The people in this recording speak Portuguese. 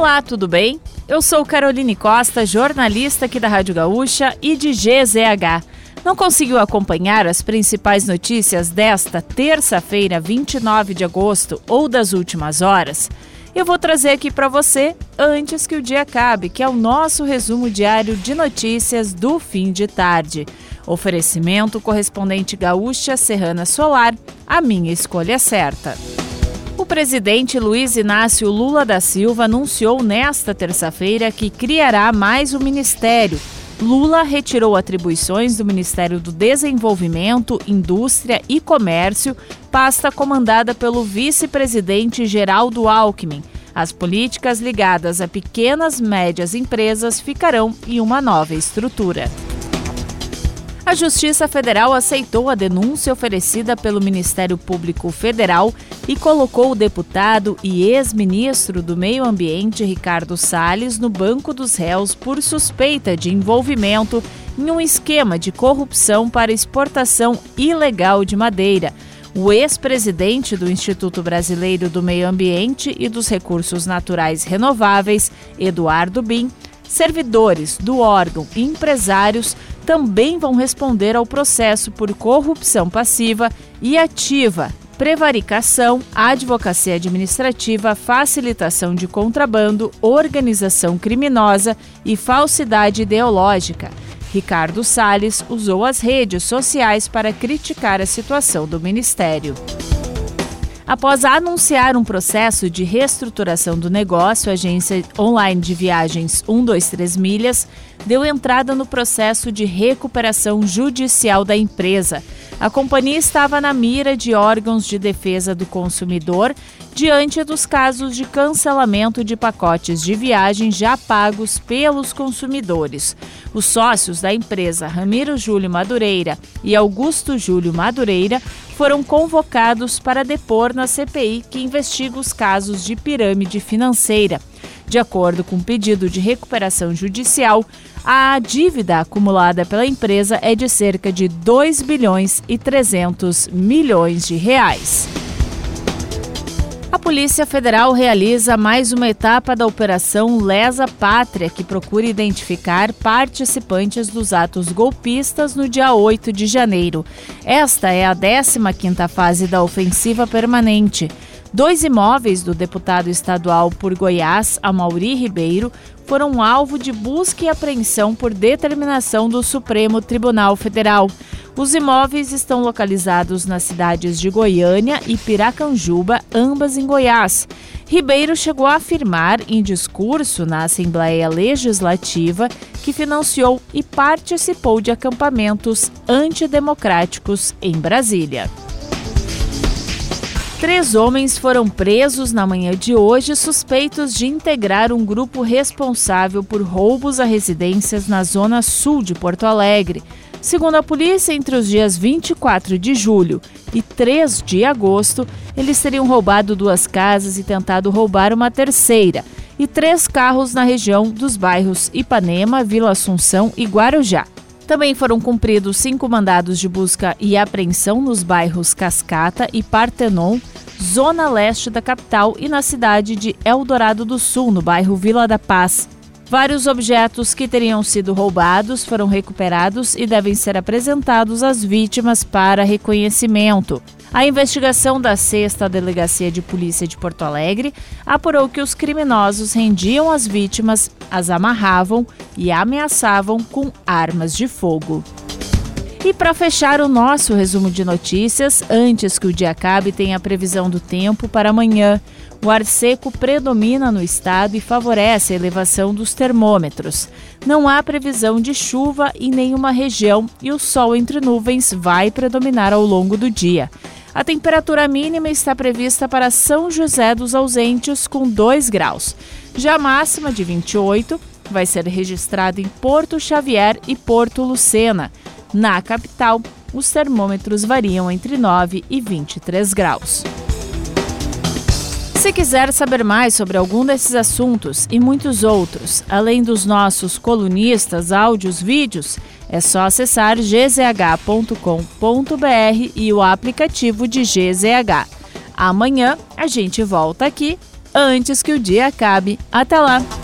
Olá, tudo bem? Eu sou Caroline Costa, jornalista aqui da Rádio Gaúcha e de GZH. Não conseguiu acompanhar as principais notícias desta terça-feira, 29 de agosto ou das últimas horas? Eu vou trazer aqui para você antes que o dia acabe, que é o nosso resumo diário de notícias do fim de tarde. Oferecimento correspondente Gaúcha Serrana Solar, a minha escolha certa. Presidente Luiz Inácio Lula da Silva anunciou nesta terça-feira que criará mais um ministério. Lula retirou atribuições do Ministério do Desenvolvimento, Indústria e Comércio, pasta comandada pelo vice-presidente Geraldo Alckmin. As políticas ligadas a pequenas e médias empresas ficarão em uma nova estrutura. A Justiça Federal aceitou a denúncia oferecida pelo Ministério Público Federal e colocou o deputado e ex-ministro do Meio Ambiente Ricardo Salles no banco dos réus por suspeita de envolvimento em um esquema de corrupção para exportação ilegal de madeira. O ex-presidente do Instituto Brasileiro do Meio Ambiente e dos Recursos Naturais Renováveis, Eduardo Bin, servidores do órgão e empresários também vão responder ao processo por corrupção passiva e ativa, prevaricação, advocacia administrativa, facilitação de contrabando, organização criminosa e falsidade ideológica. Ricardo Salles usou as redes sociais para criticar a situação do ministério. Após anunciar um processo de reestruturação do negócio, a agência online de viagens 123 Milhas deu entrada no processo de recuperação judicial da empresa. A companhia estava na mira de órgãos de defesa do consumidor diante dos casos de cancelamento de pacotes de viagem já pagos pelos consumidores. Os sócios da empresa Ramiro Júlio Madureira e Augusto Júlio Madureira foram convocados para depor na CPI que investiga os casos de pirâmide financeira. De acordo com o pedido de recuperação judicial, a dívida acumulada pela empresa é de cerca de 2 bilhões e 300 milhões de reais. Polícia Federal realiza mais uma etapa da Operação Lesa Pátria, que procura identificar participantes dos atos golpistas no dia 8 de janeiro. Esta é a 15ª fase da ofensiva permanente. Dois imóveis do deputado estadual por Goiás, Amauri Ribeiro, foram alvo de busca e apreensão por determinação do Supremo Tribunal Federal. Os imóveis estão localizados nas cidades de Goiânia e Piracanjuba, ambas em Goiás. Ribeiro chegou a afirmar em discurso na Assembleia Legislativa que financiou e participou de acampamentos antidemocráticos em Brasília. Três homens foram presos na manhã de hoje suspeitos de integrar um grupo responsável por roubos a residências na zona sul de Porto Alegre. Segundo a polícia, entre os dias 24 de julho e 3 de agosto, eles teriam roubado duas casas e tentado roubar uma terceira, e três carros na região dos bairros Ipanema, Vila Assunção e Guarujá. Também foram cumpridos cinco mandados de busca e apreensão nos bairros Cascata e Partenon, zona leste da capital, e na cidade de Eldorado do Sul, no bairro Vila da Paz. Vários objetos que teriam sido roubados foram recuperados e devem ser apresentados às vítimas para reconhecimento. A investigação da sexta Delegacia de Polícia de Porto Alegre apurou que os criminosos rendiam as vítimas, as amarravam e ameaçavam com armas de fogo. E para fechar o nosso resumo de notícias, antes que o dia acabe, tem a previsão do tempo para amanhã. O ar seco predomina no estado e favorece a elevação dos termômetros. Não há previsão de chuva em nenhuma região e o sol entre nuvens vai predominar ao longo do dia. A temperatura mínima está prevista para São José dos Ausentes, com 2 graus. Já a máxima, de 28, vai ser registrada em Porto Xavier e Porto Lucena. Na capital, os termômetros variam entre 9 e 23 graus. Se quiser saber mais sobre algum desses assuntos e muitos outros, além dos nossos colunistas, áudios, vídeos, é só acessar gzh.com.br e o aplicativo de GZH. Amanhã a gente volta aqui antes que o dia acabe. Até lá!